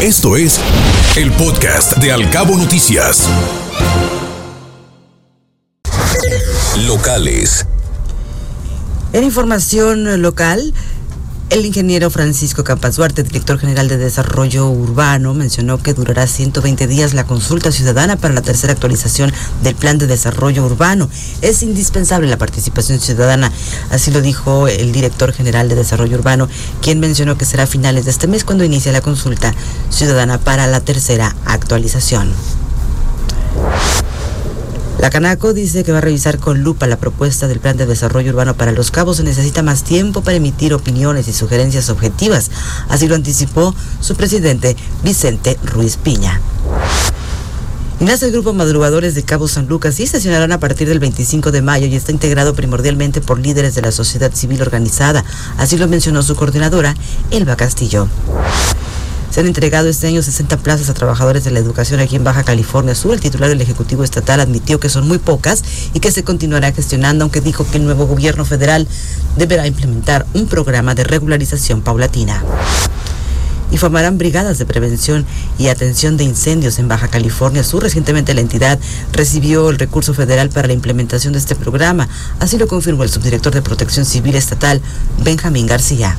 Esto es el podcast de Alcabo Noticias. Locales. En información local, el ingeniero Francisco Campas Duarte, director general de Desarrollo Urbano, mencionó que durará 120 días la consulta ciudadana para la tercera actualización del Plan de Desarrollo Urbano. Es indispensable la participación ciudadana, así lo dijo el director general de Desarrollo Urbano, quien mencionó que será a finales de este mes cuando inicie la consulta ciudadana para la tercera actualización. La Canaco dice que va a revisar con lupa la propuesta del Plan de Desarrollo Urbano para Los Cabos. Se necesita más tiempo para emitir opiniones y sugerencias objetivas. Así lo anticipó su presidente Vicente Ruiz Piña. Nace el grupo Madrugadores de Cabo San Lucas y sesionarán a partir del 25 de mayo y está integrado primordialmente por líderes de la sociedad civil organizada. Así lo mencionó su coordinadora, Elba Castillo. Se han entregado este año 60 plazas a trabajadores de la educación aquí en Baja California Sur. El titular del Ejecutivo Estatal admitió que son muy pocas y que se continuará gestionando, aunque dijo que el nuevo gobierno federal deberá implementar un programa de regularización paulatina y formarán brigadas de prevención y atención de incendios en Baja California Sur. Recientemente la entidad recibió el recurso federal para la implementación de este programa. Así lo confirmó el subdirector de Protección Civil Estatal, Benjamín García.